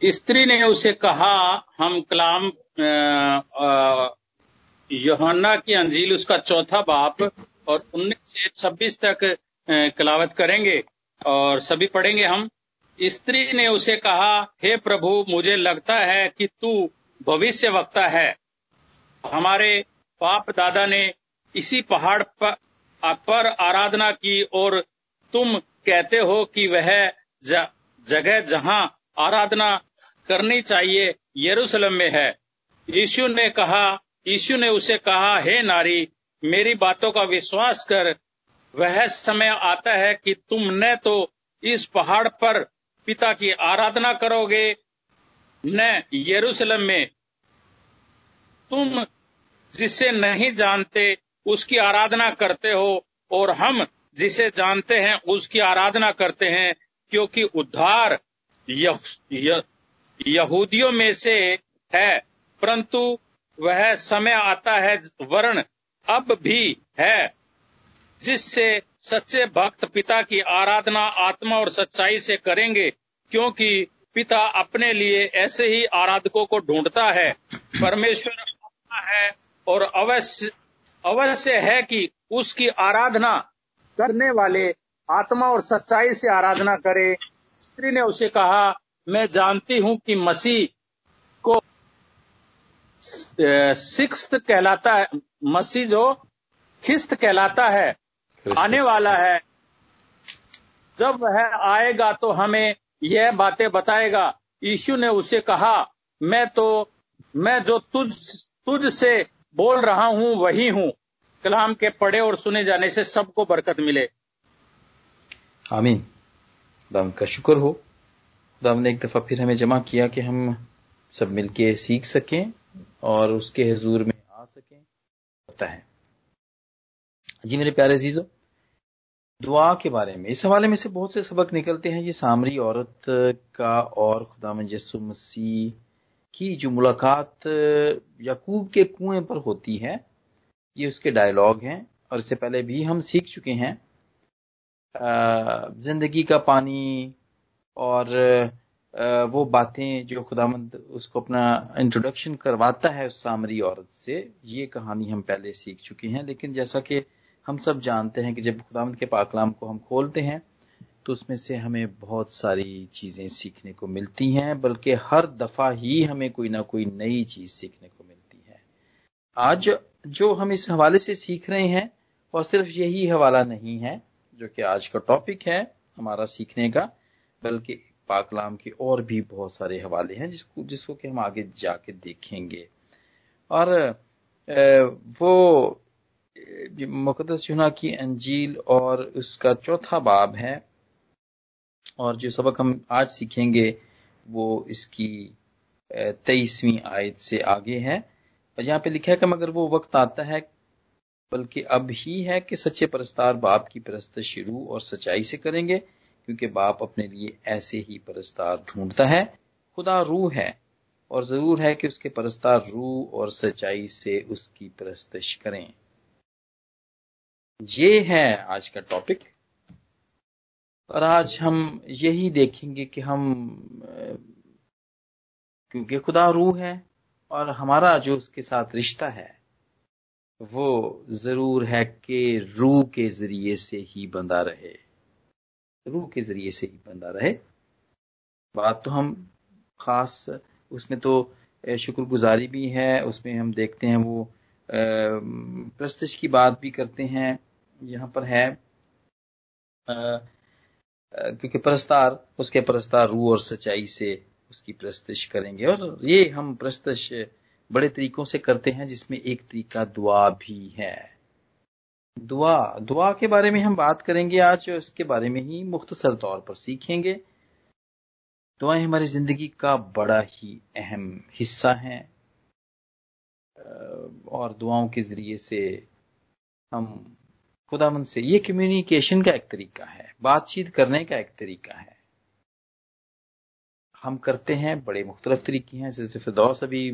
स्त्री ने उसे कहा हम कलाम योहन्ना की अंजील उसका चौथा बाप और उन्नीस से छब्बीस तक कलावत करेंगे और सभी पढ़ेंगे हम। स्त्री ने उसे कहा हे प्रभु मुझे लगता है कि तू भविष्य वक्ता है। हमारे बाप दादा ने इसी पहाड़ पर, पर आराधना की और तुम कहते हो कि वह जगह जहाँ आराधना करनी चाहिए, यरूशलेम में है। यीशु ने कहा, यीशु ने उसे कहा, हे नारी, मेरी बातों का विश्वास कर। वह समय आता है कि तुम न तो इस पहाड़ पर पिता की आराधना करोगे, न यरूशलेम में। तुम जिसे नहीं जानते, उसकी आराधना करते हो, और हम जिसे जानते हैं, उसकी आराधना करते हैं, क्योंकि उद्धार यह, यह, यहूदियों में से है परंतु वह समय आता है वर्ण अब भी है जिससे सच्चे भक्त पिता की आराधना आत्मा और सच्चाई से करेंगे क्योंकि पिता अपने लिए ऐसे ही आराधकों को ढूंढता है। परमेश्वर है और अवश्य अवश्य है कि उसकी आराधना करने वाले आत्मा और सच्चाई से आराधना करे स्त्री ने उसे कहा मैं जानती हूँ कि मसीह को सिक्स कहलाता है मसीह जो खिस्त कहलाता है आने वाला है। जब वह आएगा तो हमें यह बातें बताएगा। यीशु ने उसे कहा मैं तो मैं जो तुझ तुझ से बोल रहा हूँ वही हूँ। कलाम के पढ़े और सुने जाने से सबको बरकत मिले। आमीन। दाम का शुक्र हो। दाम ने एक दफ़ा फिर हमें जमा किया कि हम सब मिलके सीख सकें और उसके हजूर में आ सकें। होता है। जी मेरे प्यारे जीजो दुआ के बारे में, इस हवाले में से बहुत से सबक निकलते हैं। ये सामरी औरत का और खुदा यसु मसीह की जो मुलाकात यकूब के कुएँ पर होती है, ये उसके डायलॉग हैं और इससे पहले भी हम सीख चुके हैं। ज़िंदगी का पानी और वो बातें जो खुदामंद उसको अपना इंट्रोडक्शन करवाता है उस सामरी औरत से, ये कहानी हम पहले सीख चुके हैं। लेकिन जैसा कि हम सब जानते हैं कि जब खुदामंद के पाकलाम को हम खोलते हैं तो उसमें से हमें बहुत सारी चीज़ें सीखने को मिलती हैं, बल्कि हर दफ़ा ही हमें कोई ना कोई नई चीज़ सीखने को मिलती है। आज जो हम इस हवाले से सीख रहे हैं, और सिर्फ़ यही हवाला नहीं है जो कि आज का टॉपिक है, हमारा सीखने का, बल्कि पाकलाम के और भी बहुत सारे हवाले हैं जिसको जिसको कि हम आगे जाके देखेंगे। और वो मुकदस यूना की अंजील और उसका चौथा बाब है, और जो सबक हम आज सीखेंगे, वो इसकी तेईसवीं आयत से आगे है। यहाँ पे लिखा है कि मगर वो वक्त आता है बल्कि अब ही है कि सच्चे परस्तार बाप की परस्त शुरू और सच्चाई से करेंगे, क्योंकि बाप अपने लिए ऐसे ही परस्तार ढूंढता है। खुदा रूह है, और ज़रूर है कि उसके परस्तार रूह और सच्चाई से उसकी परस्तश करें। ये है आज का टॉपिक। और आज हम यही देखेंगे कि हम, क्योंकि खुदा रूह है और हमारा जो उसके साथ रिश्ता है वो ज़रूर है कि रूह के ज़रिए से ही बंधा रहे। रूह के ज़रिए से ही बंधा रहे। बात तो हम खास, उसमें तो शुक्रगुजारी भी है, उसमें हम देखते हैं वो प्रस्तिश की बात भी करते हैं, यहाँ पर है क्योंकि प्रस्तार, उसके प्रस्तार रू और सच्चाई से उसकी प्रस्तिश करेंगे। और ये हम प्रस्तिश बड़े तरीकों से करते हैं, जिसमें एक तरीका दुआ भी है। दुआ दुआ के बारे में हम बात करेंगे आज, और इसके बारे में ही मुख्तसर तौर पर सीखेंगे। दुआएँ हमारी ज़िंदगी का बड़ा ही अहम हिस्सा हैं। और दुआओं के ज़रिए से हम खुदामन से, ये कम्युनिकेशन का एक तरीका है, बातचीत करने का एक तरीका है। हम करते हैं, बड़े मुख्तलिफ़ तरीके हैं, जैसे फिरदौस अभी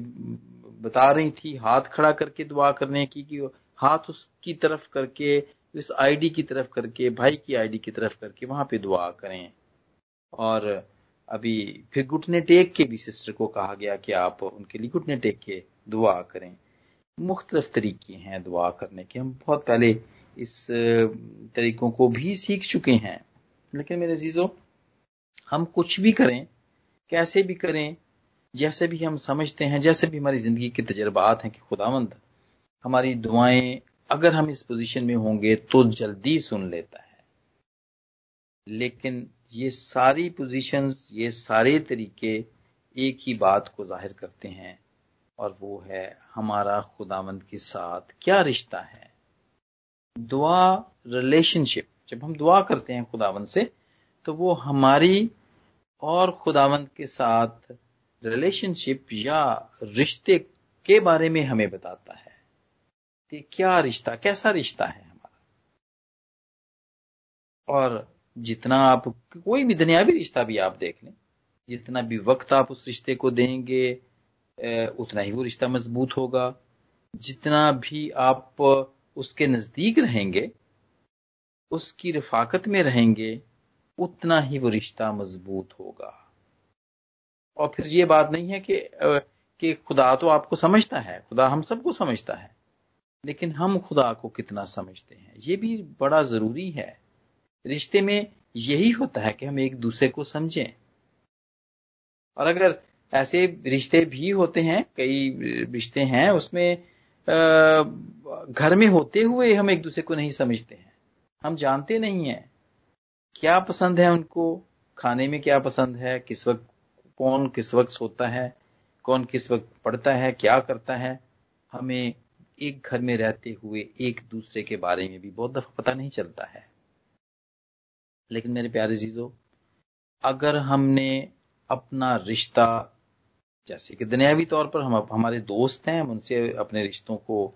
बता रही थी, हाथ खड़ा करके दुआ करने की, कि हाथ उसकी तरफ़ करके, इस आईडी की तरफ़ करके, भाई की आईडी की तरफ़ करके वहाँ पे दुआ करें। और अभी फिर घुटने टेक के भी सिस्टर को कहा गया कि आप उनके लिए घुटने टेक के दुआ करें। मुख्तलिफ़ तरीके हैं दुआ करने के। हम बहुत पहले इस तरीकों को भी सीख चुके हैं। लेकिन मेरे जीजो हम कुछ भी करें, कैसे भी करें जैसे भी हम समझते हैं, जैसे भी हमारी ज़िंदगी के तजर्बात हैं कि खुदावंद, हमारी दुआएँ अगर हम इस पोजीशन में होंगे तो जल्दी सुन लेता है। लेकिन ये सारी पोजीशंस ये सारे तरीके एक ही बात को ज़ाहिर करते हैं और वो है हमारा खुदावंद के साथ क्या रिश्ता है। दुआ रिलेशनशिप जब हम दुआ करते हैं खुदावंद से तो वो हमारी और खुदावंद के साथ रिलेशनशिप या रिश्ते के बारे में हमें बताता है। कि क्या रिश्ता, कैसा रिश्ता है हमारा? और जितना आप, कोई भी दुनियावी रिश्ता भी आप देख लें, जितना भी वक्त आप उस रिश्ते को देंगे उतना ही वो रिश्ता मज़बूत होगा। जितना भी आप उसके नज़दीक रहेंगे, उसकी रफाकत में रहेंगे, उतना ही वो रिश्ता मज़बूत होगा। और फिर ये बात नहीं है कि कि खुदा तो आपको समझता है, खुदा हम सबको समझता है, लेकिन हम खुदा को कितना समझते हैं? ये भी बड़ा ज़रूरी है। रिश्ते में यही होता है कि हम एक दूसरे को समझें। और अगर ऐसे रिश्ते भी होते हैं, कई रिश्ते हैं, उसमें घर में होते हुए हम एक दूसरे को नहीं समझते हैं। हम जानते नहीं हैं। क्या पसंद है उनको? खाने में क्या पसंद है? किस वक्त कौन किस वक्त सोता है, कौन किस वक्त पढ़ता है, क्या करता है, हमें एक घर में रहते हुए एक दूसरे के बारे में भी बहुत दफ़ा पता नहीं चलता है। लेकिन मेरे प्यारे चीज़ों अगर हमने अपना रिश्ता, जैसे कि दुनियावी तौर पर हम हमारे दोस्त हैं, हम उनसे अपने रिश्तों को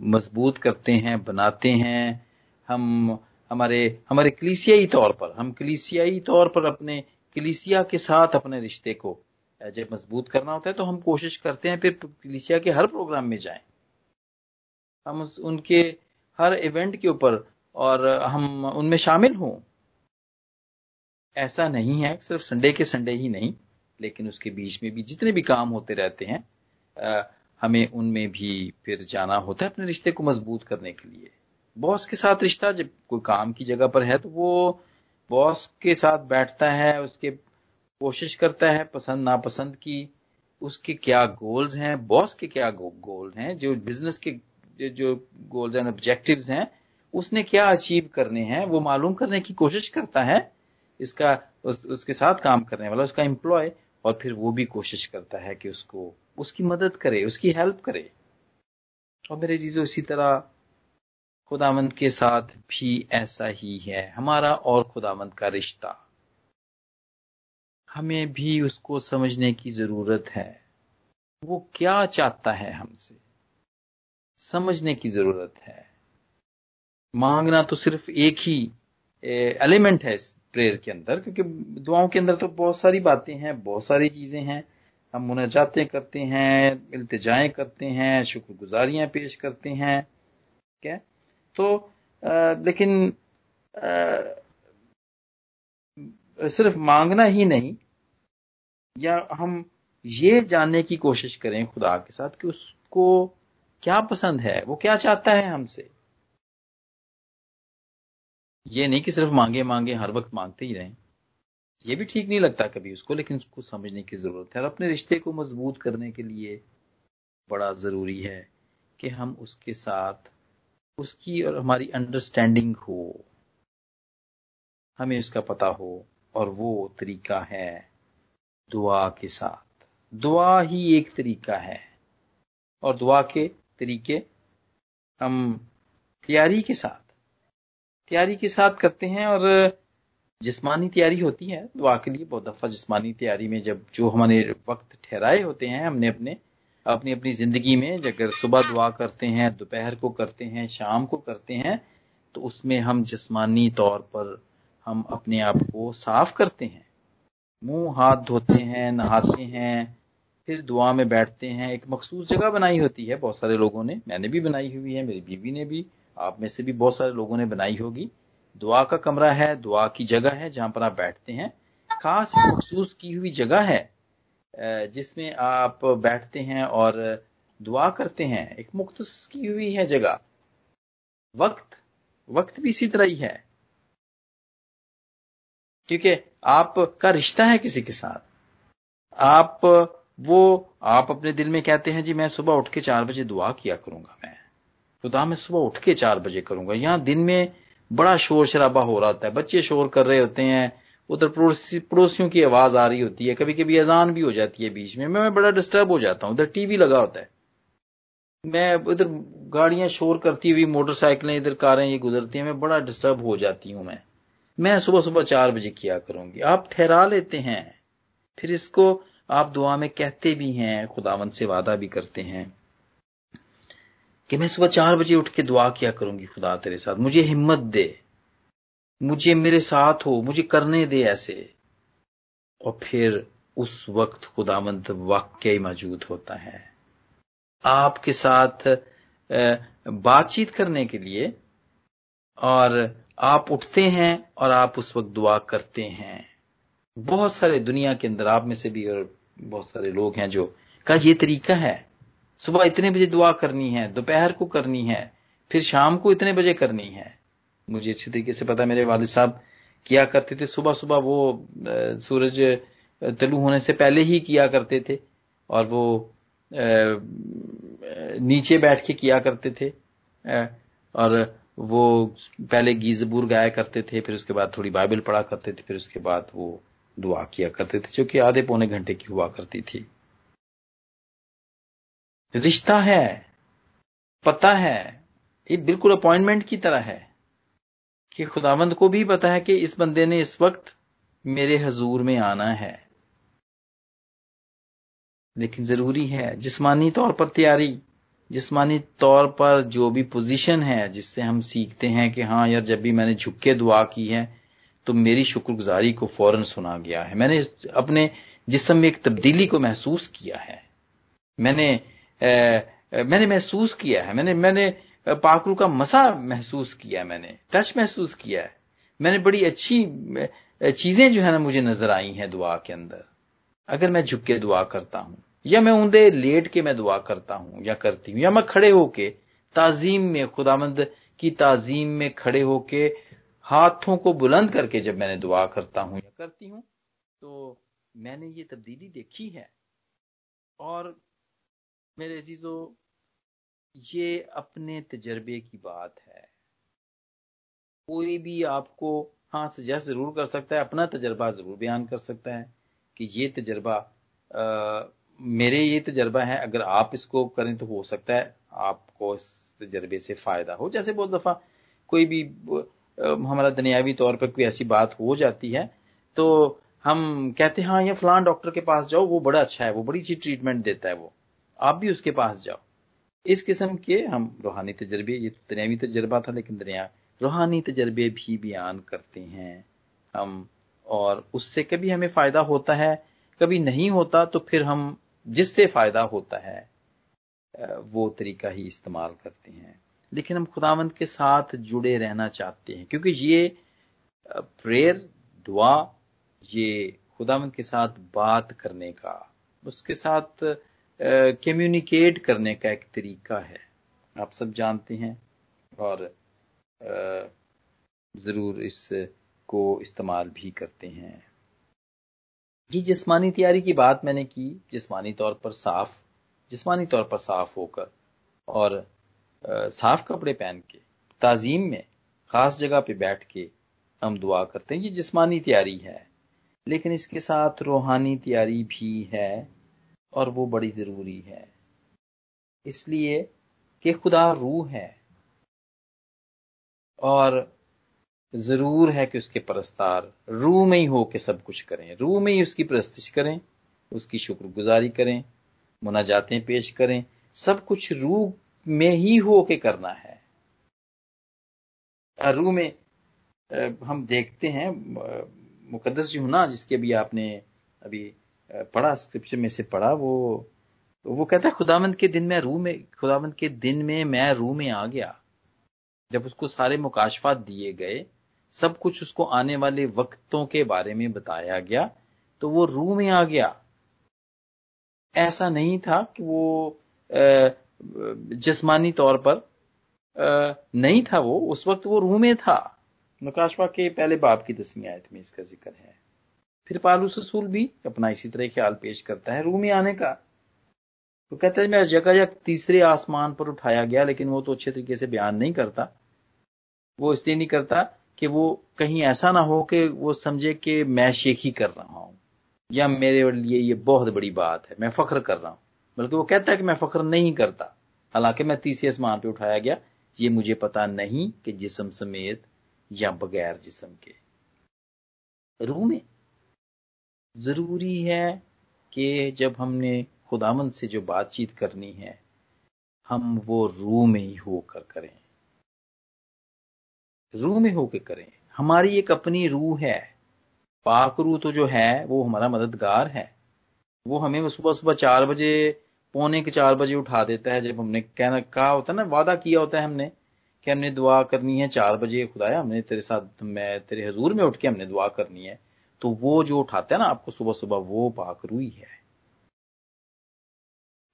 मज़बूत करते हैं, बनाते हैं, हम हमारे हमारे कलीसियाई तौर पर, हम कलीसियाई तौर पर अपने कलीसिया के साथ अपने रिश्ते को जब मज़बूत करना होता है तो हम कोशिश करते हैं फिर कलीसिया के हर प्रोग्राम में जाएँ। हम उनके हर इवेंट के ऊपर और हम उनमें शामिल हों। ऐसा नहीं है सिर्फ़ संडे के संडे ही नहीं लेकिन उसके बीच में भी जितने भी काम होते रहते हैं आ, हमें उनमें भी फिर जाना होता है अपने रिश्ते को मज़बूत करने के लिए। बॉस के साथ रिश्ता जब कोई काम की जगह पर है तो वो बॉस के साथ बैठता है उसके कोशिश करता है पसंद नापसंद की उसके क्या गोल्स हैं बॉस के क्या गोल हैं जो बिज़नेस के जो गोल्स एंड ऑब्जेक्टिव्स हैं उसने क्या अचीव करने हैं वो मालूम करने की कोशिश करता है इसका उस, उसके साथ काम करने वाला उसका एम्प्लॉय और फिर वो भी कोशिश करता है कि उसको उसकी मदद करे उसकी हेल्प करे। और मेरे चीज़ों इसी तरह खुदावंत के साथ भी ऐसा ही है। हमारा और खुदावंत का रिश्ता। हमें भी उसको समझने की ज़रूरत है। वो क्या चाहता है हमसे? समझने की ज़रूरत है। मांगना तो सिर्फ़ एक ही एलिमेंट है इस प्रेयर के अंदर, क्योंकि दुआओं के अंदर तो बहुत सारी बातें हैं, बहुत सारी चीज़ें हैं। हम मुनाजातें करते हैं, इल्तजाएँ करते हैं, शुक्रगुजारियाँ पेश करते हैं। क्या? तो आ, लेकिन आ, सिर्फ़ मांगना ही नहीं या हम ये जानने की कोशिश करें खुदा के साथ कि उसको क्या पसंद है वो क्या चाहता है हमसे? ये नहीं कि सिर्फ़ मांगे मांगे हर वक्त मांगते ही रहें। ये भी ठीक नहीं लगता कभी उसको लेकिन उसको समझने की ज़रूरत है। और अपने रिश्ते को मज़बूत करने के लिए बड़ा ज़रूरी है कि हम उसके साथ उसकी और हमारी अंडरस्टैंडिंग हो, हमें उसका पता हो, और वो तरीका है दुआ के साथ। दुआ ही एक तरीका है, और दुआ के तरीके हम तैयारी के साथ, तैयारी के साथ करते हैं, और जिस्मानी तैयारी होती है दुआ के लिए। बहुत दफ़ा जिस्मानी तैयारी में जब जो हमारे वक्त ठहराए होते हैं, हमने अपने अपनी अपनी ज़िंदगी में अगर सुबह दुआ करते हैं दोपहर को करते हैं शाम को करते हैं तो उसमें हम जिस्मानी तौर पर हम अपने आप को साफ़ करते हैं। मुँह हाथ धोते हैं नहाते हैं फिर दुआ में बैठते हैं। एक मखसूस जगह बनाई होती है बहुत सारे लोगों ने मैंने भी बनाई हुई है मेरी बीवी ने भी आप में से भी बहुत सारे लोगों ने बनाई होगी। दुआ का कमरा है दुआ की जगह है जहाँ पर आप बैठते हैं। खास मखसूस की हुई जगह है जिसमें आप बैठते हैं और दुआ करते हैं, एक मुख्त की हुई है जगह। वक्त वक्त भी इसी तरह ही है। क्योंकि आपका रिश्ता है किसी के साथ। आप, वो, आप अपने दिल में कहते हैं, जी, मैं सुबह उठ के चार बजे दुआ किया करूँगा मैं। खुदा, मैं सुबह उठ के चार बजे करूँगा। यहाँ दिन में बड़ा शोर शराबा हो रहा होता है। बच्चे शोर कर रहे होते हैं उधर पड़ोसी पड़ोसियों की आवाज़ आ रही होती है कभी कभी अजान भी हो जाती है बीच में। मैं बड़ा डिस्टर्ब हो जाता हूँ, उधर टीवी लगा होता है। मैं इधर गाड़ियाँ शोर करती हुई मोटरसाइकिलें, इधर कारें ये गुजरती हैं, मैं बड़ा डिस्टर्ब हो जाती हूँ मैं। मैं सुबह सुबह चार बजे किया करूँगी। आप ठहरा लेते हैं। फिर इसको आप दुआ में कहते भी हैं खुदावन से वादा भी करते हैं कि मैं सुबह चार बजे उठ के दुआ किया करूँगी, खुदा तेरे साथ। मुझे हिम्मत दे। मुझे मेरे साथ हो, मुझे करने दे ऐसे। और फिर उस वक्त खुदामंद वाक्य मौजूद होता है। आपके साथ बातचीत करने के लिए और आप उठते हैं और आप उस वक्त दुआ करते हैं। बहुत सारे दुनिया के अंदर, आप में से भी और बहुत सारे लोग हैं जो का ये तरीका है। सुबह इतने बजे दुआ करनी है, दोपहर को करनी है, फिर शाम को इतने बजे करनी है। मुझे अच्छी तरीके से पता मेरे वालिद साहब किया करते थे। सुबह सुबह वो सूरज तलु होने से पहले ही किया करते थे और वो नीचे बैठ के किया करते थे और वो पहले गीजबूर गाया करते थे, फिर उसके बाद थोड़ी बाइबल पढ़ा करते थे, फिर उसके बाद वो दुआ किया करते थे, जो कि आधे पौने घंटे की हुआ करती थी। रिश्ता है, पता है, ये बिल्कुल अपॉइंटमेंट की तरह है। कि खुदावंद को भी पता है कि इस बंदे ने इस वक्त मेरे हजूर में आना है। लेकिन ज़रूरी है जिस्मानी तौर पर तैयारी जिस्मानी तौर पर जो भी पोजीशन है जिससे हम सीखते हैं कि हाँ यार जब भी मैंने झुक के दुआ की है तो मेरी शुक्रगुजारी को फ़ौरन सुना गया है। मैंने अपने जिसम में एक तब्दीली को महसूस किया है। मैंने आ, मैंने महसूस किया है। मैंने मैंने पाकरू का मसा महसूस किया मैंने, टच महसूस किया है। मैंने बड़ी अच्छी चीज़ें जो है ना मुझे नज़र आई हैं दुआ के अंदर। अगर मैं झुक के दुआ करता हूँ, या मैं ऊंधे लेट के मैं दुआ करता हूँ, या करती हूँ, या मैं खड़े होके, ताजीम में, खुदामंद की ताजीम में खड़े होके हाथों को बुलंद करके जब मैंने दुआ करता हूँ या करती हूँ तो मैंने ये तब्दीली देखी है। और मेरे अजीजों ये अपने तजर्बे की बात है। कोई भी आपको हाँ सजेस्ट ज़रूर कर सकता है अपना तजर्बा ज़रूर बयान कर सकता है कि ये तजर्बा मेरे ये तजर्बा है अगर आप इसको करें तो हो सकता है आपको इस तजर्बे से फ़ायदा हो। जैसे बहुत दफ़ा कोई भी आ, हमारा दुनियावी तौर पर कोई ऐसी बात हो जाती है तो हम कहते हैं हाँ ये फलान डॉक्टर के पास जाओ वो बड़ा अच्छा है वो बड़ी अच्छी ट्रीटमेंट देता है वो। आप भी उसके पास जाओ। इस किस्म के हम रूहानी तजर्बे, ये दुनियावी तजर्बा था, लेकिन दुनिया रूहानी तजर्बे भी बयान करते हैं हम। और उससे कभी हमें फ़ायदा होता है, कभी नहीं होता तो फिर हम जिससे फ़ायदा होता है वो तरीका ही इस्तेमाल करते हैं। लेकिन हम खुदावंत के साथ जुड़े रहना चाहते हैं, क्योंकि ये प्रेयर दुआ ये खुदावंत के साथ बात करने का, उसके साथ कम्युनिकेट करने का एक तरीका है। आप सब जानते हैं और ज़रूर इसको इस्तेमाल भी करते हैं। जी, जिस्मानी तैयारी की बात मैंने की, जिस्मानी तौर पर साफ़, जिस्मानी तौर पर साफ़ होकर और साफ़ कपड़े पहन के, ताजीम में खास जगह पे बैठ के हम दुआ करते हैं। ये जिस्मानी तैयारी है, लेकिन इसके साथ रूहानी तैयारी भी है। और वो बड़ी ज़रूरी है। इसलिए कि खुदा रूह है और ज़रूर है कि उसके परस्तार रूह में ही हो के सब कुछ करें। रूह में ही उसकी प्रस्तिश करें, उसकी शुक्रगुजारी करें, मुनाजातें पेश करें। सब कुछ रूह में ही हो के करना है। रूह में हम देखते हैं मुकदस जो ना, जिसके अभी आपने अभी पढ़ा स्क्रिप्चर में से पढ़ा वो वो कहता है, खुदावंत के दिन में रूह में, खुदावंत के दिन में मैं रूह में आ गया। जब उसको सारे मुकाशफात दिए गए, सब कुछ उसको आने वाले वक्तों के बारे में बताया गया तो वो रूह में आ गया। ऐसा नहीं था कि वो जिस्मानी तौर पर नहीं था वो। उस वक्त वो रूह में था। नकाशवा के पहले बाप की दसवीं आयत में इसका ज़िक्र है। फिर पालूस रसूल भी अपना इसी तरह ख्याल पेश करता है रूह में आने का। तो कहते हैं, मैं जगह जगह तीसरे आसमान पर उठाया गया, लेकिन वो तो अच्छे तरीके से बयान नहीं करता। वो इसलिए नहीं करता कि वो कहीं ऐसा ना हो कि वो समझे कि मैं शेखी कर रहा हूँ, या मेरे लिए ये बहुत बड़ी बात है, मैं फख्र कर रहा हूँ। बल्कि वो कहता है कि मैं फख्र नहीं करता। हालाँकि मैं तीसरे आसमान पर उठाया गया, ये मुझे पता नहीं कि जिसम समेत या बगैर जिसम के। रूह में ज़रूरी है कि जब हमने खुदामंद से जो बातचीत करनी है, हम वो रूह में ही होकर करें। रूह में होकर करें। हमारी एक अपनी रूह है। पाक रूह तो जो है, वो हमारा मददगार है। वो हमें सुबह सुबह चार बजे, पौने के चार बजे उठा देता है। जब हमने कहना, कहा होता है ना, वादा किया होता है हमने कि हमने दुआ करनी है चार बजे, खुदाया, हमने तेरे साथ, मैं तेरे हजूर में उठ के हमने दुआ करनी है। तो वो जो उठाते हैं ना आपको सुबह सुबह वो पाक रूही है।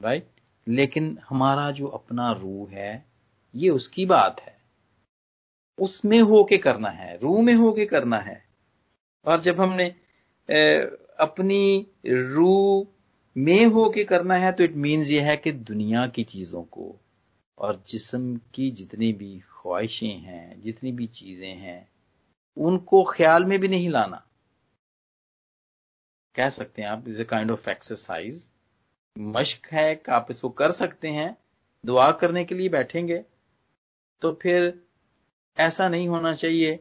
राइट लेकिन हमारा जो अपना रूह है, ये उसकी बात है। उसमें होके करना है, रूह में होके करना है। और जब हमने अपनी रूह में होके करना है तो इट मीन्स ये है कि दुनिया की चीज़ों को और जिस्म की जितनी भी ख्वाहिशें हैं, जितनी भी चीज़ें हैं, उनको ख्याल में भी नहीं लाना। कह सकते हैं आप, is a kind of exercise. मश्क है आप इसको कर सकते हैं, दुआ करने के लिए बैठेंगे तो फिर ऐसा नहीं होना चाहिए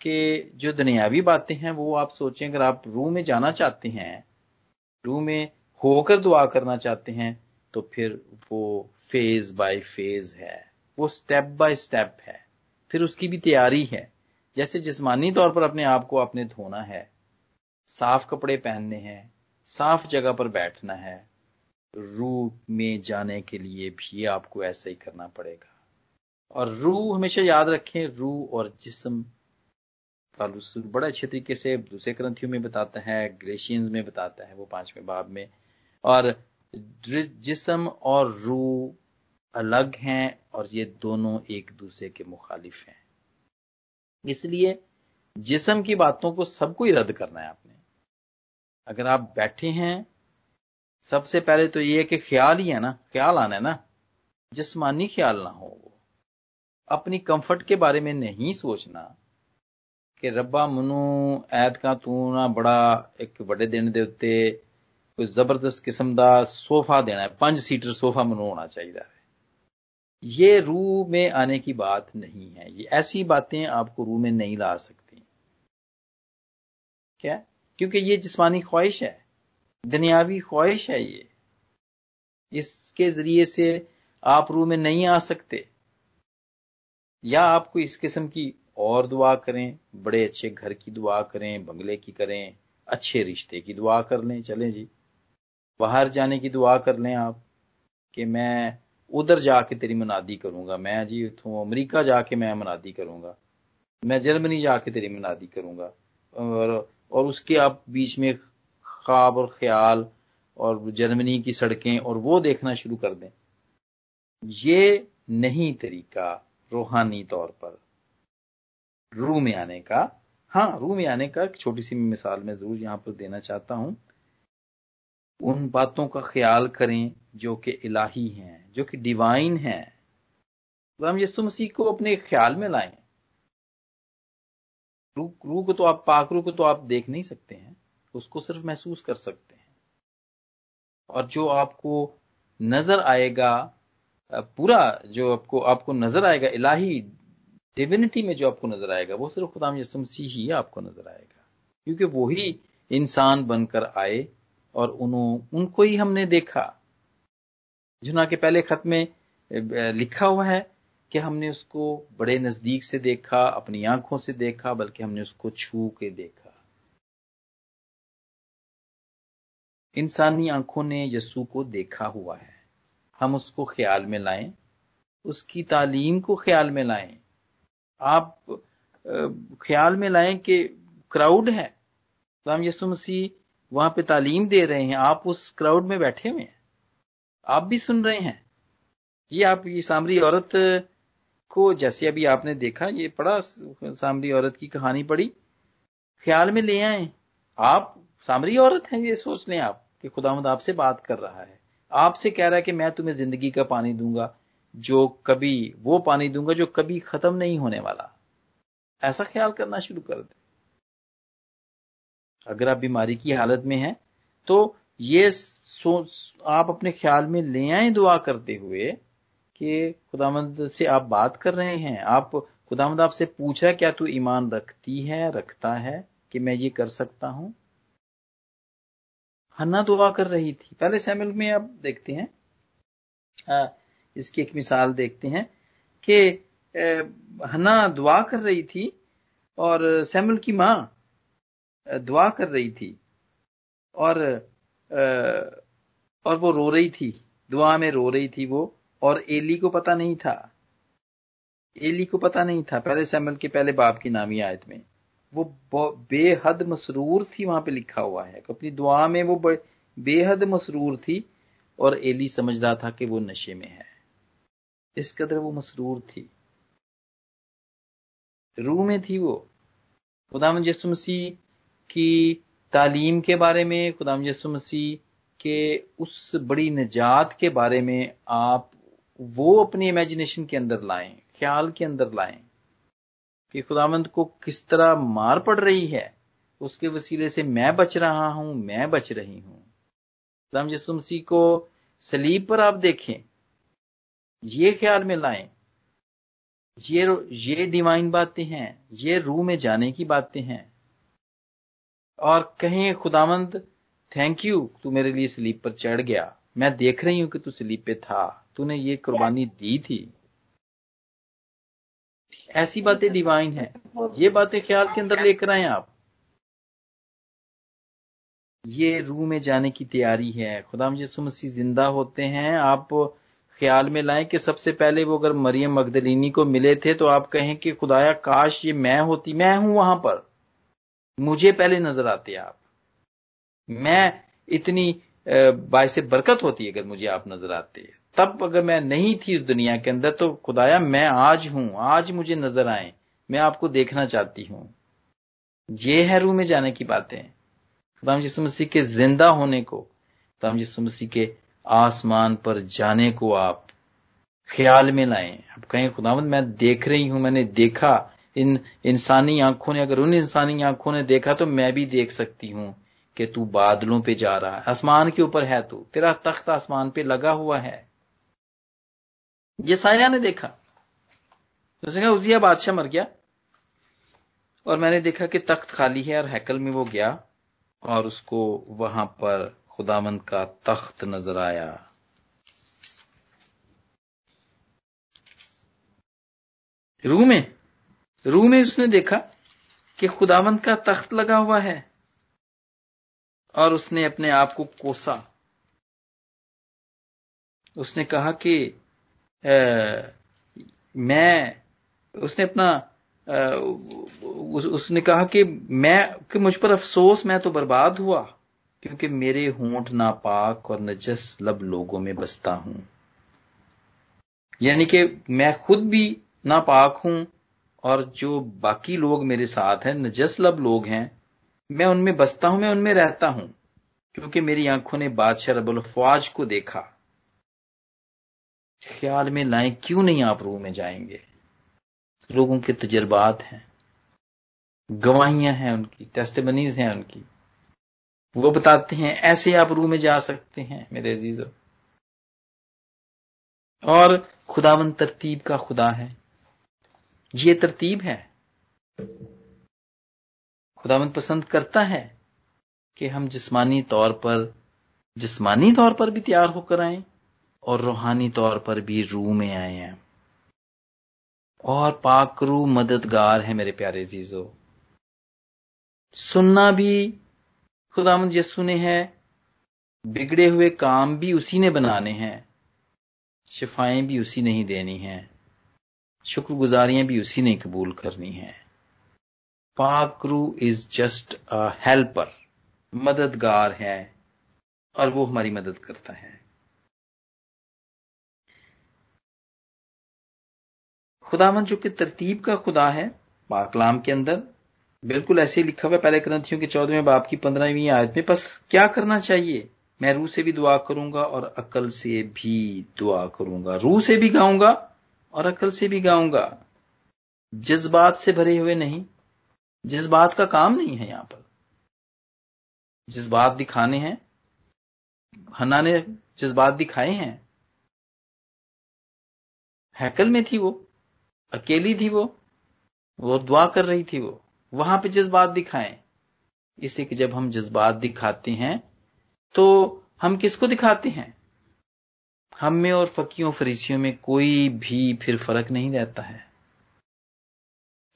कि जो दुनियावी बातें हैं, वो आप सोचें, अगर आप रूह में जाना चाहते हैं, रूह में होकर दुआ करना चाहते हैं तो फिर वो फ़ेज़ बाय फ़ेज़ है, वो स्टेप बाय स्टेप है। फिर उसकी भी तैयारी है। जैसे जिस्मानी तौर पर अपने आप को आपने धोना है साफ़ कपड़े पहनने हैं, साफ़ जगह पर बैठना है, रूह में जाने के लिए भी आपको ऐसा ही करना पड़ेगा। और रूह हमेशा याद रखें, रूह और जिस्म बड़े अच्छे तरीके से दूसरे ग्रंथियों में बताता है ग्रेशियंस में बताता है वो पाँचवें बाब में। और जिसम और रूह अलग हैं और ये दोनों एक दूसरे के मुखालिफ हैं। इसलिए जिसम की बातों को सबको ही रद्द करना है आपने। अगर आप बैठे हैं, सबसे पहले तो ये कि ख्याल ही है ना, ख्याल आना है ना। जिसमानी ख्याल ना हो। वो अपनी कंफर्ट के बारे में नहीं सोचना कि रब्बा मनु का तू ना बड़ा एक बड़े दिन दे उत्ते कोई ज़बरदस्त किस्म का सोफा देना है, पंज सीटर सोफा मनु होना चाहिए है। ये रूह में आने की बात नहीं है। ये ऐसी बातें आपको रूह में नहीं ला सकती। क्या? क्योंकि ये जिस्मानी ख्वाहिश है, दुनियावी ख्वाहिश है ये। इसके ज़रिए से आप रूह में नहीं आ सकते। या आपको इस किस्म की और दुआ करें, बड़े अच्छे घर की दुआ करें, बंगले की करें, अच्छे रिश्ते की दुआ कर लें, चलें जी। बाहर जाने की दुआ कर लें आप, कि मैं उधर जाके तेरी मनादी करूँगा। मैं जी उठू अमरीका जाके मैं मनादी करूँगा। मैं जर्मनी जाके तेरी मनादी करूँगा। और और उसके आप बीच में ख्वाब और ख्याल और जर्मनी की सड़कें और वो देखना शुरू कर दें। ये नहीं तरीका रूहानी तौर पर। रू में आने का हाँ रू में आने का एक छोटी सी मिसाल मैं ज़रूर यहाँ पर देना चाहता हूँ। उन बातों का ख्याल करें जो कि इलाही हैं, जो कि डिवाइन हैं। हम यसु मसीह को अपने ख्याल में लाएँ। रू रू को तो आप, पाक रू को तो आप देख नहीं सकते हैं, उसको सिर्फ़ महसूस कर सकते हैं। और जो आपको नज़र आएगा पूरा जो आपको आपको नज़र आएगा, इलाही डिविनिटी में जो आपको नज़र आएगा, वो सिर्फ़ खुदाम यसु मसीह ही आपको नज़र आएगा। क्योंकि वो ही इंसान बनकर आए और उन्हों उनको ही हमने देखा। जुना के पहले खत में लिखा हुआ है कि हमने उसको बड़े नज़दीक से देखा, अपनी आँखों से देखा, बल्कि हमने उसको छू के देखा। इंसानी आँखों ने यस्सु को देखा हुआ है। हम उसको ख्याल में लाएँ, उसकी तालीम को ख्याल में लाएँ। आप ख्याल में लाएँ कि क्राउड है। तो हम यसु मसीह वहाँ पे तालीम दे रहे हैं। आप उस क्राउड में बैठे हुए हैं। आप भी सुन रहे हैं। जी, आप ये सामरी औरत को, जैसे अभी आपने देखा, ये पढ़ा सामरी औरत की कहानी पढ़ी ख्याल में ले आए। आप सामरी औरत हैं, ये सोच लें आप, कि खुदामद आपसे बात कर रहा है। आपसे कह रहा है कि मैं तुम्हें ज़िंदगी का पानी दूँगा, जो कभी वो पानी दूँगा, जो कभी खत्म नहीं होने वाला। ऐसा ख्याल करना शुरू कर दे। अगर आप बीमारी की हालत में हैं तो ये सोच आप अपने ख्याल में ले आए दुआ करते हुए कि खुदामंद से आप बात कर रहे हैं। आप खुदामंद आपसे पूछा क्या तू ईमान रखती है रखता है कि मैं ये कर सकता हूँ? हन्ना दुआ कर रही थी। पहले सैमल में आप देखते हैं आ, इसकी एक मिसाल देखते हैं कि हन्ना दुआ कर रही थी और सैमुल की माँ दुआ कर रही थी और और वो रो रही थी दुआ में रो रही थी वो। और एली को पता नहीं था। एली को पता नहीं था। पहले सैमल के पहले बाप की नामी आयत में। वो बेहद मसरूर थी वहाँ पे लिखा हुआ है। अपनी दुआ में वो बेहद मसरूर थी और एली समझ रहा था कि वो नशे में है। इस कदर वो मसरूर थी। रूह में थी वो। खुदाम यसु मसीह की तालीम के बारे में खुदाम यसु मसीह के उस बड़ी निजात के बारे में आप वो अपनी इमेजिनेशन के अंदर लाएँ, ख्याल के अंदर लाएँ कि खुदामंद को किस तरह मार पड़ रही है, उसके वसीले से मैं बच रहा हूँ, मैं बच रही हूँ। खुदाम यसु मसीह को सलीब पर आप देखें, ये ख्याल में लाएँ, ये ये डिवाइन बातें हैं, ये रूह में जाने की बातें हैं। और कहें खुदामंद थैंक यू तू मेरे लिए स्लीप पर चढ़ गया, मैं देख रही हूँ कि तू स्लीप पे था। तूने ये कुर्बानी दी थी। ऐसी बातें डिवाइन है। ये बातें ख्याल के अंदर लेकर आए आप। ये रूह में जाने की तैयारी है। खुदा मुझे मसीह ज़िंदा होते हैं। आप ख्याल में लाएँ कि सबसे पहले वो अगर मरियम मगदलिनी को मिले थे तो आप कहें कि खुदाया काश ये मैं होती। मैं हूँ वहाँ पर। मुझे पहले नज़र आते आप। मैं इतनी बायसे बरकत होती अगर मुझे आप नज़र आते तब अगर मैं नहीं थी उस दुनिया के अंदर तो खुदाया, मैं आज हूँ, आज मुझे नज़र आए, मैं आपको देखना चाहती हूँ। ये है रू में जाने की बातें। खुदाम यसु मसीह के ज़िंदा होने को खुदाम यसु मसीह के आसमान पर जाने को आप ख्याल में लाएँ। आप कहें, खुदावंद, मैं देख रही हूँ, मैंने देखा। इन इंसानी आँखों ने, अगर उन इंसानी आँखों ने देखा तो मैं भी देख सकती हूँ। कि तू बादलों पे जा रहा है। आसमान के ऊपर है तू। तेरा तख्त आसमान पे लगा हुआ है। ये साया ने देखा। तो उसने कहा, उजिया बादशाह मर गया। और मैंने देखा कि तख्त खाली है और हैकल में वो गया और उसको वहाँ पर खुदामंद का तख्त नज़र आया। रू में रू में उसने देखा कि खुदामंद का तख्त लगा हुआ है। और उसने अपने आप को कोसा। उसने कहा कि आ, मैं उसने अपना आ, उस, उसने कहा कि मैं कि मुझ पर अफसोस मैं तो बर्बाद हुआ क्योंकि मेरे होंठ नापाक और नजस लब लोगों में बसता हूँ। यानी कि मैं खुद भी नापाक हूँ और जो बाकी लोग मेरे साथ हैं नजस लब लोग हैं मैं उनमें बसता हूँ, मैं उनमें रहता हूँ, क्योंकि मेरी आँखों ने बादशाह रबुल फवाज को देखा। ख्याल में लाए, क्यों नहीं आप रूह में जाएँगे? लोगों के तजर्बात हैं, गवाहियाँ हैं उनकी टेस्टमनीज हैं उनकी। वो बताते हैं, ऐसे आप रूह में जा सकते हैं, मेरे अजीजो। और खुदावन तरतीब का खुदा है। ये तरतीब है। खुदावन पसंद करता है कि हम जिस्मानी तौर पर, जिस्मानी तौर पर भी तैयार होकर आए और रूहानी तौर पर भी रूह में आए हैं। और पाकरू मददगार है मेरे प्यारे जीजो सुनना भी खुदामद यसु ने है, बिगड़े हुए काम भी उसी ने बनाने हैं, शिफाएँ भी उसी ने ही देनी हैं, शुक्रगुजारियाँ भी उसी ने कबूल करनी है। पाकरू इज़ जस्ट अ हेल्पर मददगार है, और वो हमारी मदद करता है। खुदावन जो कि तरतीब का खुदा है, पाकलाम के अंदर, बिल्कुल ऐसे लिखा हुआ पहले ग्रंथियों के चौदहवें बाप की पंद्रहवीं आयत में, बस क्या करना चाहिए? मैं रूह से भी दुआ करूँगा और अकल से भी दुआ करूँगा। रूह से भी गाऊँगा और अकल से भी गाऊँगा। जज्बात से भरे हुए नहीं जज्बात का काम नहीं है यहाँ पर जज्बात दिखाने हैं, हन्ना ने जज्बात दिखाए हैं, हैकल में थी वो, अकेली थी वो वो दुआ कर रही थी वो, वहाँ पे जज्बात दिखाएँ इससे कि जब हम जज्बात दिखाते हैं तो हम किसको दिखाते हैं? हम में और फकियों फरीसियों में कोई भी फिर फ़र्क नहीं रहता है।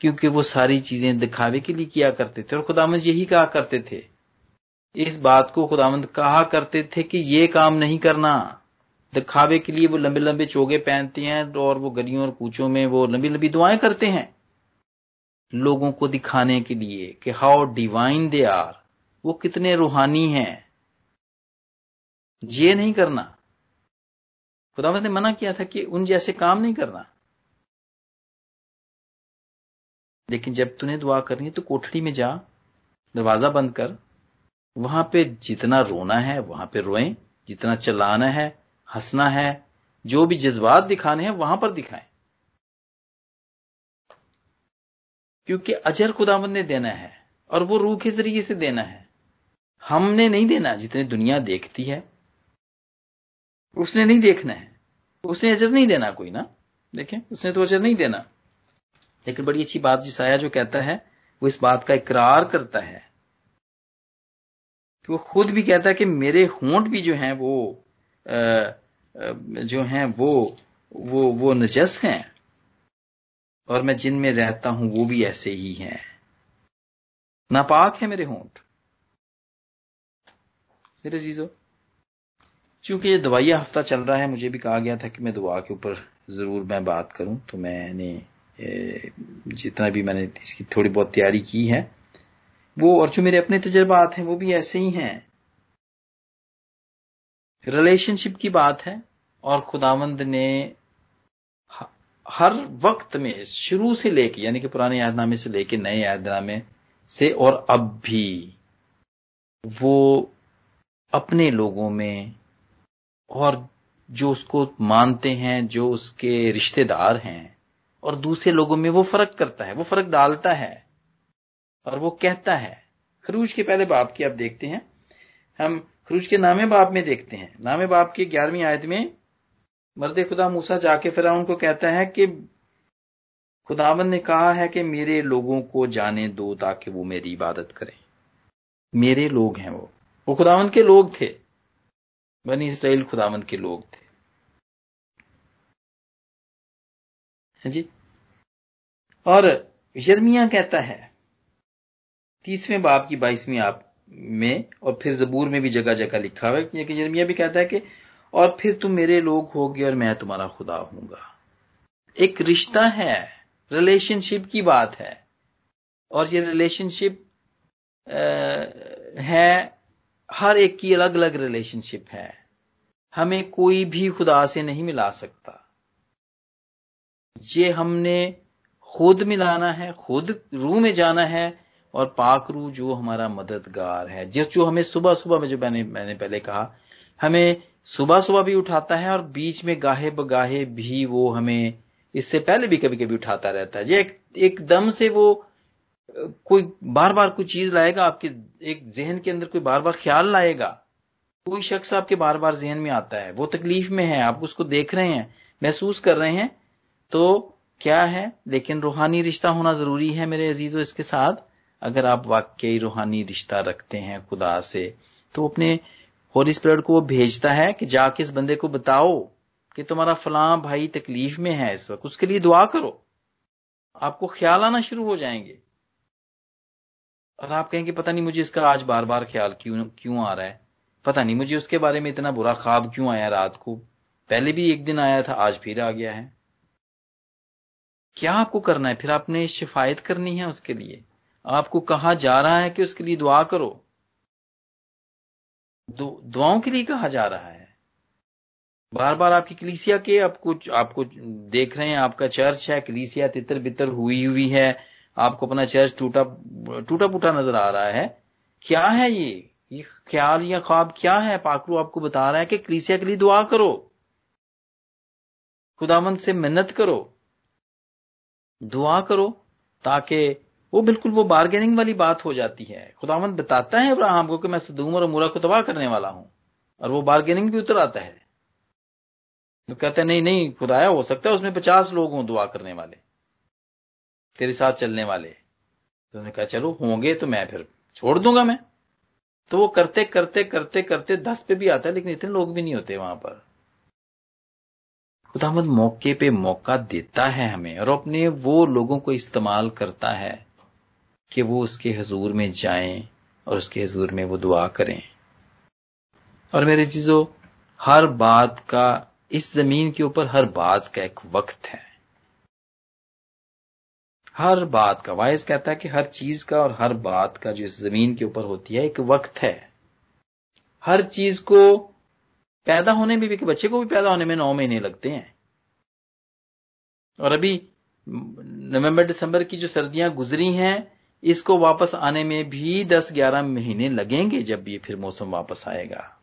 क्योंकि वो सारी चीज़ें दिखावे के लिए किया करते थे और खुदामंद यही कहा करते थे। इस बात को खुदामंद कहा करते थे कि ये काम नहीं करना। दिखावे के लिए वो लंबे लंबे चोगे पहनते हैं और वो गलियों और कूचों में वो लंबी लंबी दुआएँ करते हैं। लोगों को दिखाने के लिए कि हाउ डिवाइन दे आर वो कितने रूहानी हैं। ये नहीं करना। खुदावत ने मना किया था कि उन जैसे काम नहीं करना। लेकिन जब तूने दुआ करनी है तो कोठड़ी में जा, दरवाज़ा बंद कर। वहाँ पे जितना रोना है, वहाँ पे रोएँ। जितना चलाना है, हंसना है, जो भी जज्बात दिखाने हैं, वहाँ पर दिखाएँ। क्योंकि अजर खुदावंद ने देना है और वो रूह के ज़रिए से देना है। हमने नहीं देना जितने दुनिया देखती है। उसने नहीं देखना है। उसने अजर नहीं देना कोई ना। देखें, उसने तो अजर नहीं देना। लेकिन बड़ी अच्छी बात जिसाया जो कहता है, वो इस बात का इकरार करता है कि वो खुद भी कहता है कि मेरे होंठ भी जो हैं वो जो हैं वो वो वो नजस हैं और मैं जिन में रहता हूँ वो भी ऐसे ही हैं। नापाक है मेरे होंठ। मेरे जीजो चूँकि ये दवाइया हफ़्ता चल रहा है, मुझे भी कहा गया था कि मैं दुआ के ऊपर ज़रूर मैं बात करूँ तो मैंने जितना भी मैंने इसकी थोड़ी बहुत तैयारी की है, वो और जो मेरे अपने तजर्बात हैं, वो भी ऐसे ही हैं। रिलेशनशिप की बात है और खुदावंद ने हर वक्त में, शुरू से लेके, यानी कि पुराने यादनामे से लेके नए यादनामे से और अब भी, वो अपने लोगों में और जो उसको मानते हैं, जो उसके रिश्तेदार हैं और दूसरे लोगों में वो फ़र्क करता है, वो फ़र्क डालता है और वो कहता है। खरूज के पहले बाप की आप देखते हैं। हम खरूज के नामे बाप में देखते हैं। नामे बाप के ग्यारहवीं आयत में मर्द खुदा मूसा जाके फिर उनको कहता है कि खुदावन ने कहा है कि मेरे लोगों को जाने दो ताकि वो मेरी इबादत करें। मेरे लोग हैं वो। वो खुदावन के लोग थे। बनी इसराइल खुदावन के लोग थे। जी? और यर्मिया कहता है, तीसवें बाप की बाईसवीं आप में और फिर जबूर में भी जगह जगह लिखा हुआ है कि यर्मिया भी कहता है कि, और फिर तुम मेरे लोग होगे और मैं तुम्हारा खुदा हूँगा एक रिश्ता है रिलेशनशिप की बात है। और ये रिलेशनशिप है, हर एक की अलग अलग रिलेशनशिप है। हमें कोई भी खुदा से नहीं मिला सकता। ये हमने खुद मिलाना है, खुद रूह में जाना है और पाक रू जो हमारा मददगार है, जिस जो हमें सुबह सुबह में जो मैंने मैंने पहले कहा, हमें सुबह सुबह भी उठाता है और बीच में गाहे बगाहे भी वो हमें इससे पहले भी कभी कभी उठाता रहता है। एक एकदम से वो, कोई बार बार कोई चीज़ लाएगा, आपके एक जहन के अंदर कोई बार बार ख्याल लाएगा, कोई शख्स आपके बार बार जहन में आता है, वो तकलीफ़ में है, आप उसको देख रहे हैं, महसूस कर रहे हैं तो क्या है? लेकिन रूहानी रिश्ता होना ज़रूरी है मेरे अजीजों इसके साथ। अगर आप वाकई रूहानी रिश्ता रखते हैं खुदा से तो अपने होली स्पिरिट को वो भेजता है कि जाके इस बंदे को बताओ कि तुम्हारा फलां भाई तकलीफ़ में है इस वक्त। उसके लिए दुआ करो। आपको ख्याल आना शुरू हो जाएँगे। और आप कहेंगे, पता नहीं मुझे इसका आज बार बार ख्याल क्यों क्यों आ रहा है? पता नहीं मुझे उसके बारे में इतना बुरा ख्वाब क्यों आया रात को? पहले भी एक दिन आया था, आज फिर आ गया है। क्या आपको करना है? फिर आपने शिफायत करनी है उसके लिए। आपको कहा जा रहा है कि उसके लिए दुआ करो। दुआओं के लिए कहा जा रहा है। बार बार आपकी कलीसिया के आपको आपको देख रहे हैं, आपका चर्च है, कलीसिया तितर बितर हुई हुई है। आपको अपना चर्च टूटा टूटा फूटा नज़र आ रहा है। क्या है ये? ये ख्याल, या ख्वाब क्या है? पाकरू आपको बता रहा है कि कलीसिया के लिए दुआ करो। खुदावंत से मिन्नत करो। दुआ करो ताकि वो बिल्कुल वो बार्गेनिंग वाली बात हो जाती है। खुदावंत बताता है अब्राहम को कि मैं सदूम और मूरा को तबाह करने वाला हूँ, और वो बार्गेनिंग भी उतर आता है। तो कहते हैं, नहीं नहीं, खुदाया, हो सकता है उसमें पचास लोग हों दुआ करने वाले, तेरे साथ चलने वाले। तो उन्होंने कहा, चलो, होंगे तो मैं फिर छोड़ दूँगा मैं। तो वो करते करते करते करते दस पे भी आता है, लेकिन इतने लोग भी नहीं होते वहाँ पर। खुदामद मौके पे मौका देता है हमें और अपने वो लोगों को इस्तेमाल करता है कि वो उसके हजूर में जाएँ और उसके हजूर में वो दुआ करें। और मेरे चीज़ों, हर बात का, इस ज़मीन के ऊपर हर बात का एक वक्त है। हर बात का, वायस कहता है कि हर चीज़ का और हर बात का जो इस ज़मीन के ऊपर होती है, एक वक्त है। हर चीज़ को पैदा होने में भी बच्चे को भी पैदा होने में नौ महीने लगते हैं। और अभी नवंबर, दिसंबर की जो सर्दियाँ गुजरी हैं, इसको वापस आने में भी दस ग्यारह महीने लगेंगे जब ये फिर मौसम वापस आएगा।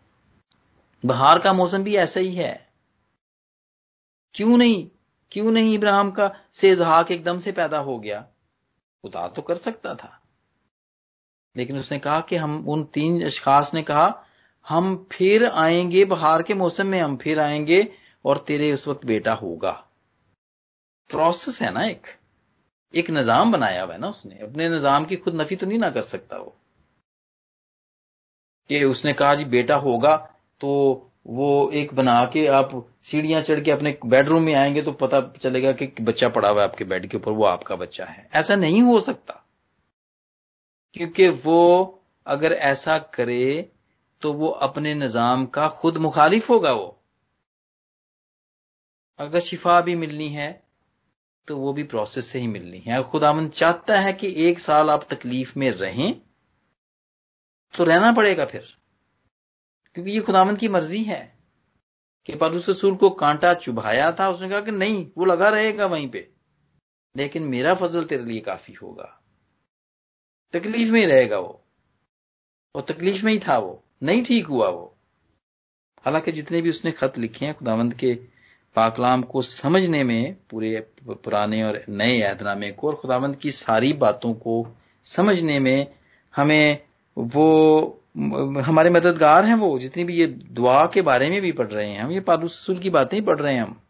बहार का मौसम भी ऐसा ही है। क्यों नहीं? क्यों नहीं इब्राहिम का से इजहाक एकदम से पैदा हो गया? खुदा तो कर सकता था। लेकिन उसने कहा कि हम उन तीन अशखास ने कहा हम फिर आएँगे, बहार के मौसम में हम फिर आएँगे और तेरे उस वक्त बेटा होगा। प्रोसेस है ना एक? एक निज़ाम बनाया हुआ है ना उसने। अपने निज़ाम की खुद नफी तो नहीं ना कर सकता वो। कि उसने कहा, जी, बेटा होगा। तो वो एक बना के आप सीढ़ियाँ चढ़ के अपने बेडरूम में आएँगे तो पता चलेगा कि बच्चा पड़ा हुआ है आपके बेड के ऊपर, वो आपका बच्चा है। ऐसा नहीं हो सकता। क्योंकि वो अगर ऐसा करे तो वो अपने निज़ाम का खुद मुखालिफ होगा वो। अगर शिफा भी मिलनी है तो वो भी प्रोसेस से ही मिलनी है। खुदामन चाहता है कि एक साल आप तकलीफ़ में रहें तो रहना पड़ेगा फिर। क्योंकि ये खुदामंद की मर्ज़ी है। कि पारूस रसूल को कांटा चुभाया था, उसने कहा कि नहीं, वो लगा रहेगा वहीं पे। लेकिन मेरा फजल तेरे लिए काफ़ी होगा। तकलीफ़ में ही रहेगा वो। और तकलीफ़ में ही था वो। नहीं ठीक हुआ वो। हालाँकि जितने भी उसने खत लिखे हैं खुदावंद के पाकलाम को समझने में, पूरे पुराने और नए ऐदनामे को और खुदावंद की सारी बातों को समझने में हमें वो हमारे मददगार हैं वो। जितनी भी ये दुआ के बारे में भी पढ़ रहे हैं हम, ये पारूसूल की बातें ही पढ़ रहे हैं हम।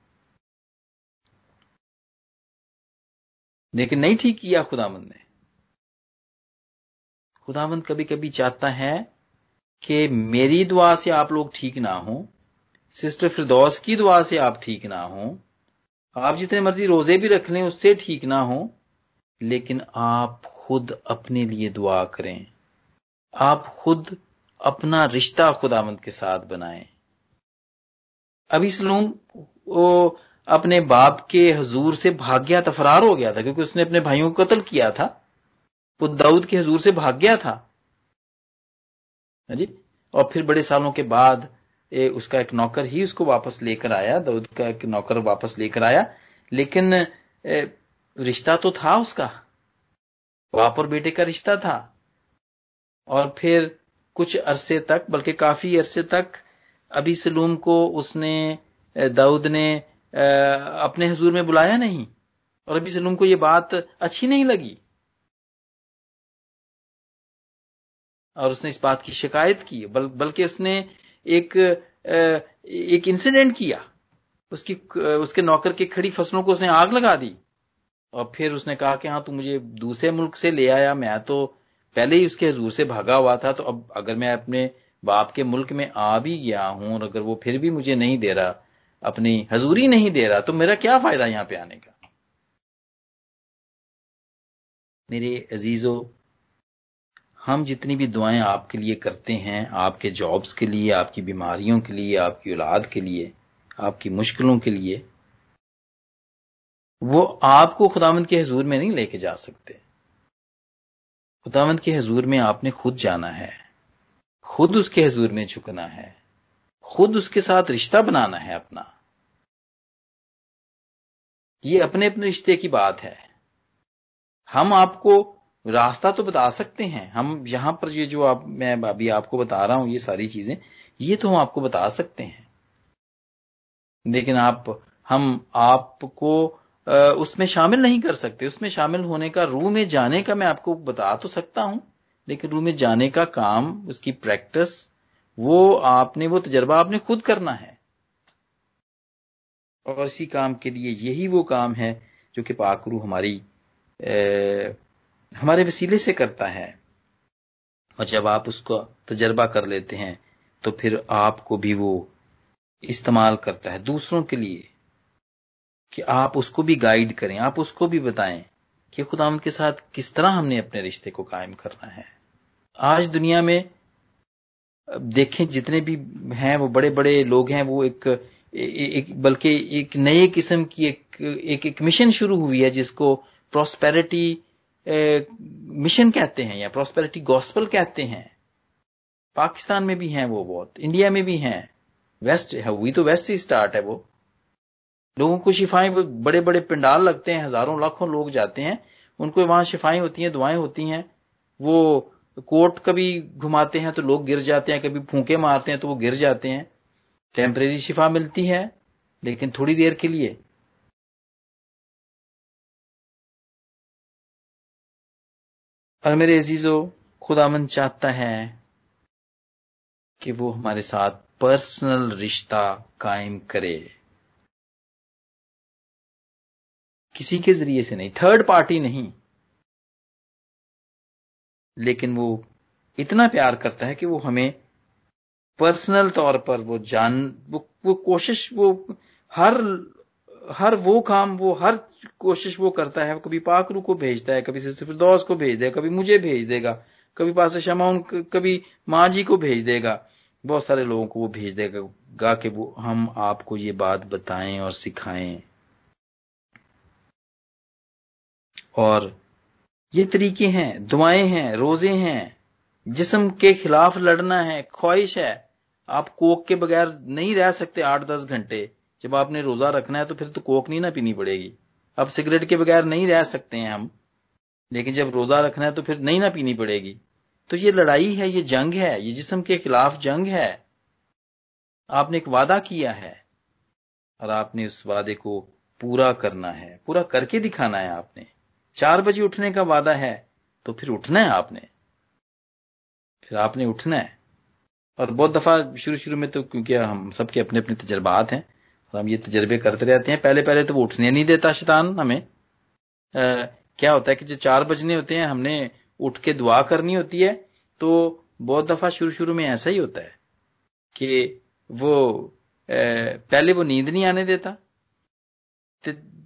लेकिन नहीं ठीक किया खुदावंद ने। खुदावंद कभी कभी चाहता है कि मेरी दुआ से आप लोग ठीक ना हो, सिस्टर फिरदौस की दुआ से आप ठीक ना हो, आप जितने मर्ज़ी रोज़े भी रख लें उससे ठीक ना हो, लेकिन आप खुद अपने लिए दुआ करें। आप खुद अपना रिश्ता खुदामंद के साथ बनाएँ। अभी सलूम वो अपने बाप के हजूर से भाग गया था फरार हो गया था, क्योंकि उसने अपने भाइयों को कत्ल किया था। वो दाऊद के हजूर से भाग गया था। जी? और फिर बड़े सालों के बाद ए, उसका एक नौकर ही उसको वापस लेकर आया दाऊद का एक नौकर वापस लेकर आया। लेकिन रिश्ता तो था उसका। बाप और बेटे का रिश्ता था। और फिर कुछ अरसे तक बल्कि काफ़ी अरसे तक अभी सलूम को उसने दाऊद ने अपने हजूर में बुलाया नहीं। और अभी सलूम को यह बात अच्छी नहीं लगी। और उसने इस बात की शिकायत की बल, बल्कि उसने एक एक इंसिडेंट किया। उसकी उसके नौकर की खड़ी फ़सलों को उसने आग लगा दी। और फिर उसने कहा कि हाँ तू मुझे दूसरे मुल्क से ले आया मैं तो पहले ही उसके हजूर से भागा हुआ था तो अब अगर मैं अपने बाप के मुल्क में आ भी गया हूँ और अगर वो फिर भी मुझे नहीं दे रहा अपनी हजूरी नहीं दे रहा तो मेरा क्या फ़ायदा यहाँ पे आने का? मेरे अजीजों हम जितनी भी दुआएँ आपके लिए करते हैं, आपके जॉब्स के लिए, आपकी बीमारियों के लिए, आपकी औलाद के लिए, आपकी मुश्किलों के लिए, वो आपको खुदामंद के हजूर में नहीं लेके जा सकते। खुदावंद के हजूर में आपने खुद जाना है, खुद उसके हजूर में झुकना है, खुद उसके साथ रिश्ता बनाना है अपना। ये अपने अपने रिश्ते की बात है। हम आपको रास्ता तो बता सकते हैं। हम यहाँ पर ये जो आप, मैं अभी आपको बता रहा हूँ, ये सारी चीज़ें, ये तो हम आपको बता सकते हैं। लेकिन आप, हम आपको उसमें शामिल नहीं कर सकते। उसमें शामिल होने का रू में जाने का मैं आपको बता तो सकता हूँ, लेकिन रू में जाने का काम, उसकी प्रैक्टिस, वो आपने, वो तजर्बा आपने खुद करना है। और इसी काम के लिए यही वो काम है, जो कि पाकरू हमारी हमारे वसीले से करता है। और जब आप उसको तजर्बा कर लेते हैं तो फिर आपको भी वो इस्तेमाल करता है दूसरों के लिए। कि आप उसको भी गाइड करें आप उसको भी बताएँ कि खुदा के साथ किस तरह हमने अपने रिश्ते को कायम करना है। आज दुनिया में देखें जितने भी हैं वो बड़े बड़े लोग हैं वो एक, एक बल्कि एक नए किस्म की एक, एक एक मिशन शुरू हुई है जिसको प्रॉस्पेरिटी मिशन कहते हैं या प्रॉस्पेरिटी गॉस्पल कहते हैं? पाकिस्तान में भी हैं वो बहुत इंडिया में भी हैं। वेस्ट है हुई तो वेस्ट ही स्टार्ट है वो। लोगों को शिफाएँ बड़े बड़े पिंडाल लगते हैं, हज़ारों लाखों लोग जाते हैं। उनको वहाँ शिफाएँ होती हैं, दुआएँ होती हैं। वो कोट कभी घुमाते हैं तो लोग गिर जाते हैं, कभी फूके मारते हैं तो वो गिर जाते हैं। टेम्परेरी शिफा मिलती है, लेकिन थोड़ी देर के लिए और मेरे अजीजो खुदामन चाहता है कि वो हमारे साथ पर्सनल रिश्ता कायम करे। किसी के ज़रिए से नहीं थर्ड पार्टी नहीं। लेकिन वो इतना प्यार करता है कि वो हमें पर्सनल तौर पर वो जान, वो वो कोशिश, वो हर हर वो काम, वो हर कोशिश वो करता है कभी पाकरू को भेजता है, कभी सिस्टर फिरदौस को भेज देगा, कभी मुझे भेज देगा, कभी पास शमा उन कभी माँ जी को भेज देगा। बहुत सारे लोगों को वो भेज देगा कि वो, हम आपको ये बात बताएँ और सिखाएँ। और ये तरीके हैं, दुआएँ हैं, रोज़े हैं। जिसम के खिलाफ लड़ना है, ख्वाहिश है। आप कोक के बगैर नहीं रह सकते आठ दस घंटे। जब आपने रोजा रखना है तो फिर तो कोक नहीं ना पीनी पड़ेगी। अब सिगरेट के बगैर नहीं रह सकते हैं हम। लेकिन जब रोजा रखना है तो फिर नहीं ना पीनी पड़ेगी। तो ये लड़ाई है, ये जंग है, ये जिसम के खिलाफ जंग है। आपने एक वादा किया है और आपने उस वादे को पूरा करना है। पूरा करके दिखाना है आपने। चार बजे उठने का वादा है तो फिर उठना है आपने। फिर आपने उठना है। और बहुत दफ़ा शुरू शुरू में तो क्योंकि हम सबके अपने अपने तजर्बात हैं। तो हम ये तजर्बे करते रहते हैं। पहले पहले तो वो उठने नहीं देता शैतान हमें। आ, क्या होता है कि जो चार बजने होते हैं हमने उठ के दुआ करनी होती है तो बहुत दफ़ा शुरू शुरू में ऐसा ही होता है कि वो आ, पहले वो नींद नहीं आने देता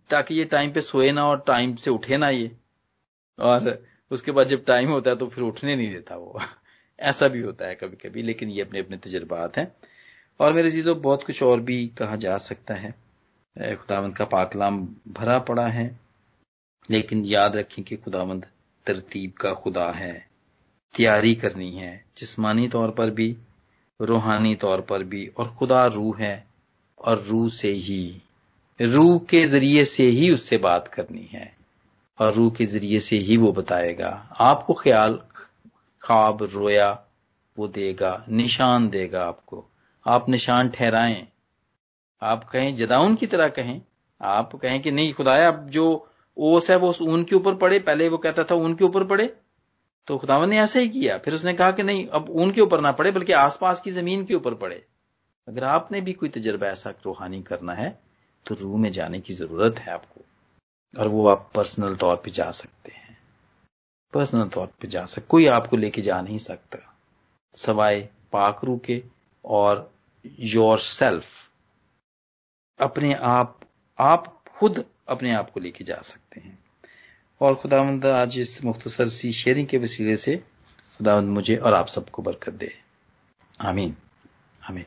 ताकि ये टाइम पे सोए ना और टाइम से उठे ना ये। और उसके बाद जब टाइम होता है तो फिर उठने नहीं देता वो। ऐसा भी होता है कभी कभी लेकिन ये अपने अपने तजर्बात हैं। और मेरे चीज़ों बहुत कुछ और भी कहा जा सकता है। खुदावंद का पाकलाम भरा पड़ा है, लेकिन याद रखें कि खुदावंद तरतीब का खुदा है, तैयारी करनी है, जिस्मानी तौर पर भी, रूहानी तौर पर भी, और खुदा रूह है, और रूह से ही, रूह के ज़रिए से ही उससे बात करनी है, और रूह के ज़रिए से ही वो बताएगा, आपको ख्याल, ख्वाब रोया वो देगा, निशान देगा आपको। आप निशान ठहराएँ। आप कहें जदाउन की तरह कहें। आप कहें कि नहीं खुदाया अब जो ओस है, वो उस ऊन के ऊपर पड़े। पहले वो कहता था, ऊन के ऊपर पड़े। तो खुदावन ने ऐसा ही किया। फिर उसने कहा कि नहीं, अब ऊन के ऊपर ना पड़े, बल्कि आसपास की ज़मीन के ऊपर पड़े। अगर आपने भी कोई तजर्बा ऐसा रूहानी करना है तो रूह में जाने की ज़रूरत है आपको। और वो आप पर्सनल तौर पे जा सकते हैं। पर्सनल तौर पे जा सकते कोई आपको लेके जा नहीं सकता। सवाए पाक रू के और योर सेल्फ अपने आप आप खुद अपने आप को लेके जा सकते हैं। और खुदावंद, आज इस मुख्तसर सी शेयरिंग के वसीले से खुदावंद मुझे और आप सबको बरकत दे। आमीन। आमीन।